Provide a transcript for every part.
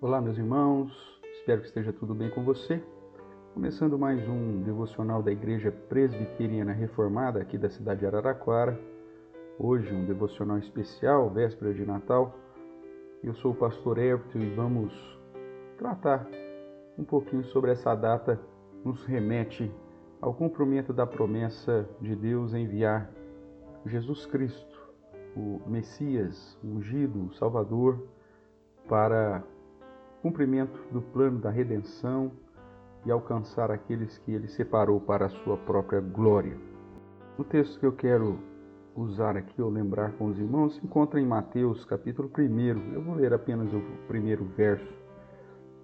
Olá, meus irmãos, espero que esteja tudo bem com você. Começando mais um devocional da Igreja Presbiteriana Reformada aqui da cidade de Araraquara. Hoje, um devocional especial, véspera de Natal. Eu sou o pastor Everton e vamos tratar um pouquinho sobre essa data, nos remete ao cumprimento da promessa de Deus enviar Jesus Cristo, o Messias, ungido, o Salvador, para cumprimento do plano da redenção e alcançar aqueles que ele separou para a sua própria glória. O texto que eu quero usar aqui ou lembrar com os irmãos se encontra em Mateus, capítulo 1. Eu vou ler apenas o primeiro verso,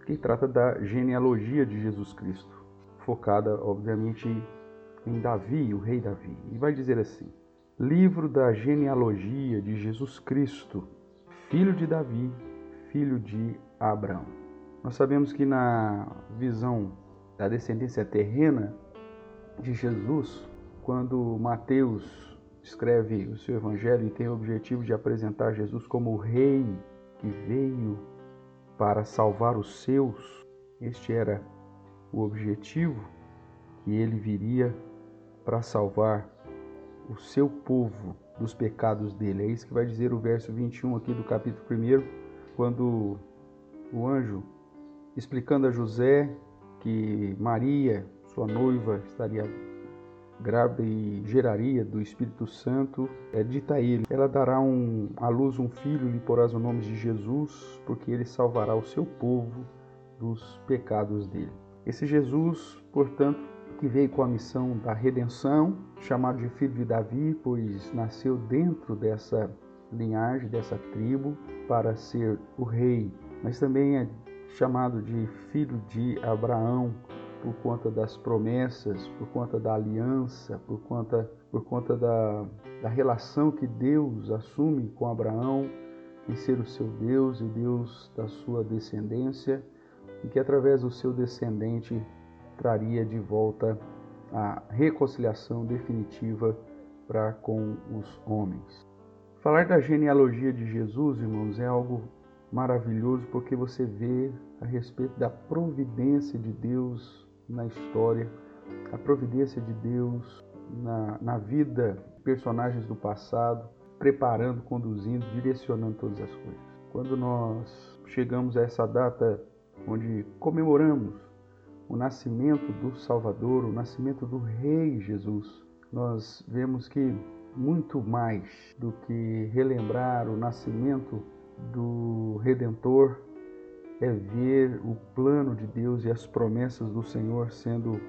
que trata da genealogia de Jesus Cristo, focada, obviamente, em Davi, o rei Davi. E vai dizer assim: Livro da genealogia de Jesus Cristo, filho de Davi, filho de Abraão. Nós sabemos que na visão da descendência terrena de Jesus, quando Mateus escreve o seu evangelho e tem o objetivo de apresentar Jesus como o rei que veio para salvar os seus, este era o objetivo que ele viria para salvar o seu povo dos pecados dele. É isso que vai dizer o verso 21 aqui do capítulo 1 quando o anjo, explicando a José que Maria, sua noiva, estaria grávida e geraria do Espírito Santo, é dita a ele: ela dará um, à luz um filho, lhe porás o nome de Jesus, porque ele salvará o seu povo dos pecados dele. Esse Jesus, portanto, que veio com a missão da redenção, chamado de filho de Davi, pois nasceu dentro dessa linhagem, dessa tribo, para ser o rei, mas também é chamado de filho de Abraão por conta das promessas, por conta da aliança, por conta, por conta da, da relação que Deus assume com Abraão em ser o seu Deus e o Deus da sua descendência, e que através do seu descendente traria de volta a reconciliação definitiva para com os homens. Falar da genealogia de Jesus, irmãos, é algo maravilhoso porque você vê a respeito da providência de Deus na história, a providência de Deus na, na vida personagens do passado, preparando, conduzindo, direcionando todas as coisas. Quando nós chegamos a essa data onde comemoramos o nascimento do Salvador, o nascimento do Rei Jesus, nós vemos que muito mais do que relembrar o nascimento do Redentor, é ver o plano de Deus e as promessas do Senhor sendo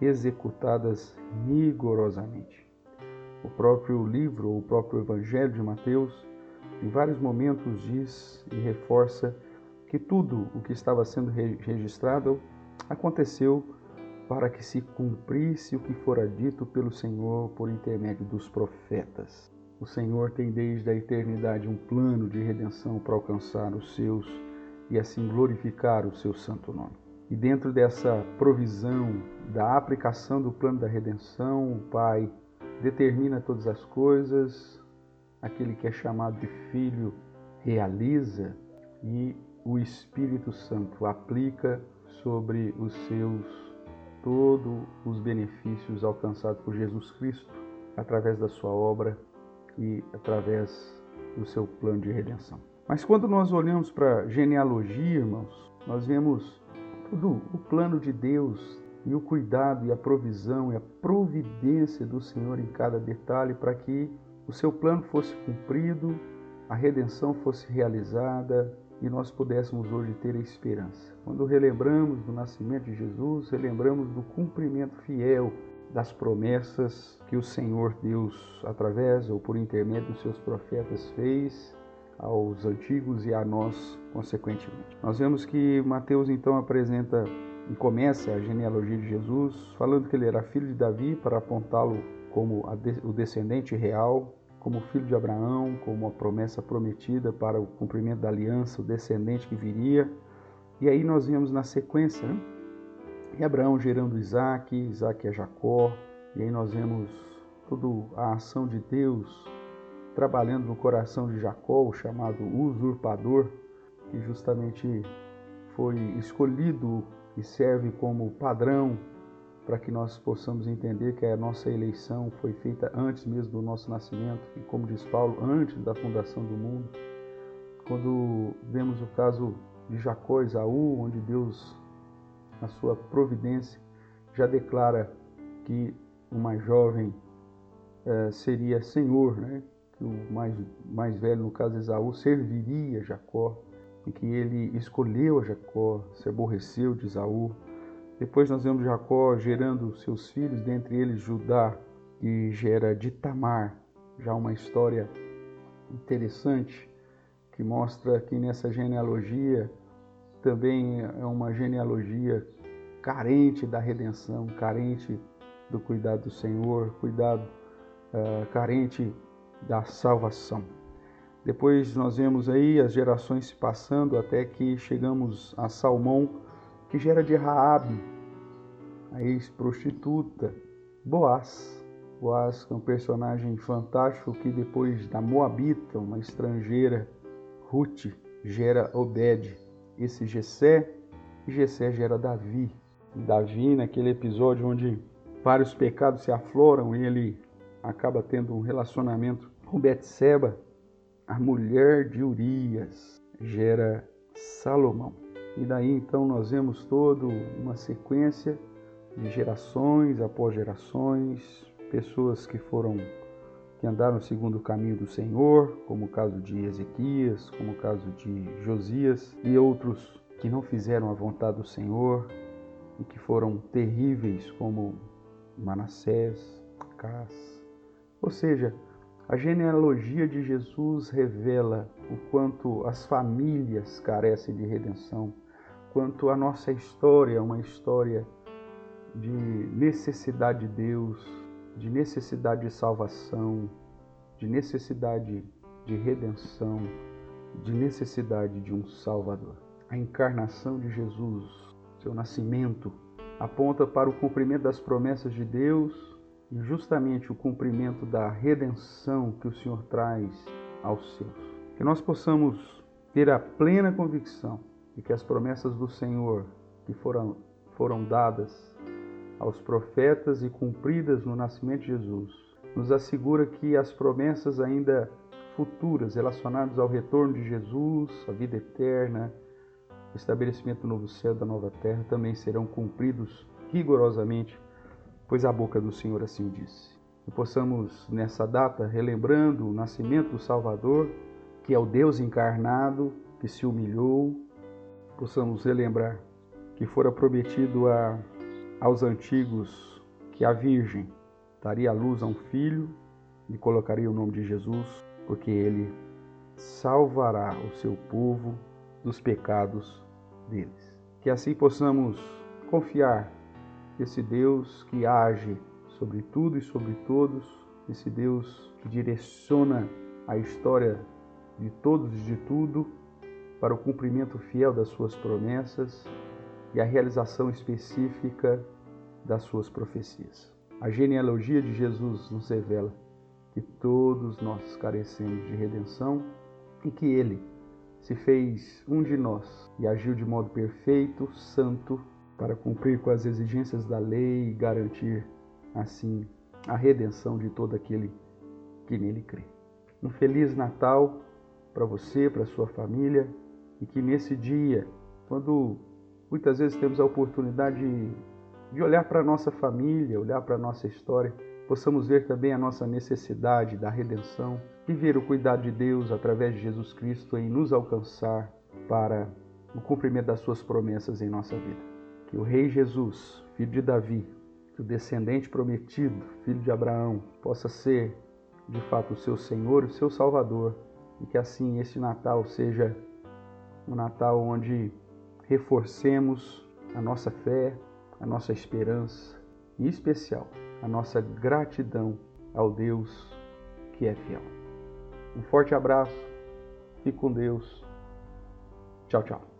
executadas rigorosamente. O próprio livro, o próprio Evangelho de Mateus, em vários momentos diz e reforça que tudo o que estava sendo registrado aconteceu para que se cumprisse o que fora dito pelo Senhor por intermédio dos profetas. O Senhor tem desde a eternidade um plano de redenção para alcançar os seus e assim glorificar o seu santo nome. E dentro dessa provisão da aplicação do plano da redenção, o Pai determina todas as coisas, aquele que é chamado de filho realiza e o Espírito Santo aplica sobre os seus todos os benefícios alcançados por Jesus Cristo através da sua obra e através do seu plano de redenção. Mas quando nós olhamos para a genealogia, irmãos, nós vemos todo o plano de Deus e o cuidado e a provisão e a providência do Senhor em cada detalhe para que o seu plano fosse cumprido, a redenção fosse realizada, e nós pudéssemos hoje ter a esperança. Quando relembramos do nascimento de Jesus, relembramos do cumprimento fiel das promessas que o Senhor Deus, através ou por intermédio dos seus profetas, fez aos antigos e a nós, consequentemente. Nós vemos que Mateus então apresenta e começa a genealogia de Jesus, falando que ele era filho de Davi para apontá-lo como o descendente real como filho de Abraão, como a promessa prometida para o cumprimento da aliança, o descendente que viria. E aí nós vemos na sequência, né? E Abraão gerando Isaac, Isaac é Jacó, e aí nós vemos toda a ação de Deus trabalhando no coração de Jacó, o chamado usurpador, que justamente foi escolhido e serve como padrão para que nós possamos entender que a nossa eleição foi feita antes mesmo do nosso nascimento, e como diz Paulo, antes da fundação do mundo. Quando vemos o caso de Jacó e Esaú, onde Deus, na sua providência, já declara que o mais jovem eh, seria senhor, né? que o mais, mais velho, no caso Esaú, serviria Jacó, e que ele escolheu a Jacó, se aborreceu de Esaú, depois nós vemos Jacó gerando seus filhos, dentre eles Judá, que gera de Tamar, já uma história interessante que mostra que nessa genealogia também é uma genealogia carente da redenção, carente do cuidado do Senhor, cuidado uh, carente da salvação. Depois nós vemos aí as gerações se passando até que chegamos a Salmão, que gera de Raabe, a ex-prostituta, Boaz. Boaz que é um personagem fantástico que depois da Moabita, uma estrangeira, Ruth, gera Obed. Esse Gessé, e Gessé gera Davi. Davi, naquele episódio onde vários pecados se afloram e ele acaba tendo um relacionamento com Betseba, a mulher de Urias, gera Salomão. E daí então nós vemos toda uma sequência de gerações após gerações, pessoas que foram que andaram segundo o caminho do Senhor, como o caso de Ezequias, como o caso de Josias e outros que não fizeram a vontade do Senhor e que foram terríveis, como Manassés, Acás. Ou seja, a genealogia de Jesus revela o quanto as famílias carecem de redenção, quanto a nossa história é uma história de necessidade de Deus, de necessidade de salvação, de necessidade de redenção, de necessidade de um Salvador. A encarnação de Jesus, seu nascimento, aponta para o cumprimento das promessas de Deus e justamente o cumprimento da redenção que o Senhor traz aos seus. Que nós possamos ter a plena convicção de que as promessas do Senhor que foram, foram dadas aos profetas e cumpridas no nascimento de Jesus, nos assegura que as promessas ainda futuras relacionadas ao retorno de Jesus, a vida eterna, o estabelecimento do novo céu e da nova terra também serão cumpridos rigorosamente, pois a boca do Senhor assim disse. E possamos, nessa data, relembrando o nascimento do Salvador, que é o Deus encarnado, que se humilhou, possamos relembrar que fora prometido a aos antigos que a Virgem daria à luz a um filho e colocaria o nome de Jesus, porque ele salvará o seu povo dos pecados deles. Que assim possamos confiar nesse Deus que age sobre tudo e sobre todos, esse Deus que direciona a história de todos e de tudo para o cumprimento fiel das suas promessas e a realização específica das suas profecias. A genealogia de Jesus nos revela que todos nós carecemos de redenção e que ele se fez um de nós e agiu de modo perfeito, santo, para cumprir com as exigências da lei e garantir, assim, a redenção de todo aquele que nele crê. Um feliz Natal para você, para sua família e que nesse dia, quando Muitas vezes temos a oportunidade de, olhar para a nossa família, olhar para a nossa história, possamos ver também a nossa necessidade da redenção e ver o cuidado de Deus através de Jesus Cristo em nos alcançar para o cumprimento das suas promessas em nossa vida. Que o Rei Jesus, filho de Davi, que o descendente prometido, filho de Abraão, possa ser de fato o seu Senhor o seu Salvador, e que assim esse Natal seja um Natal onde reforcemos a nossa fé, a nossa esperança e, em especial, a nossa gratidão ao Deus que é fiel. Um forte abraço, fique com Deus. Tchau, tchau.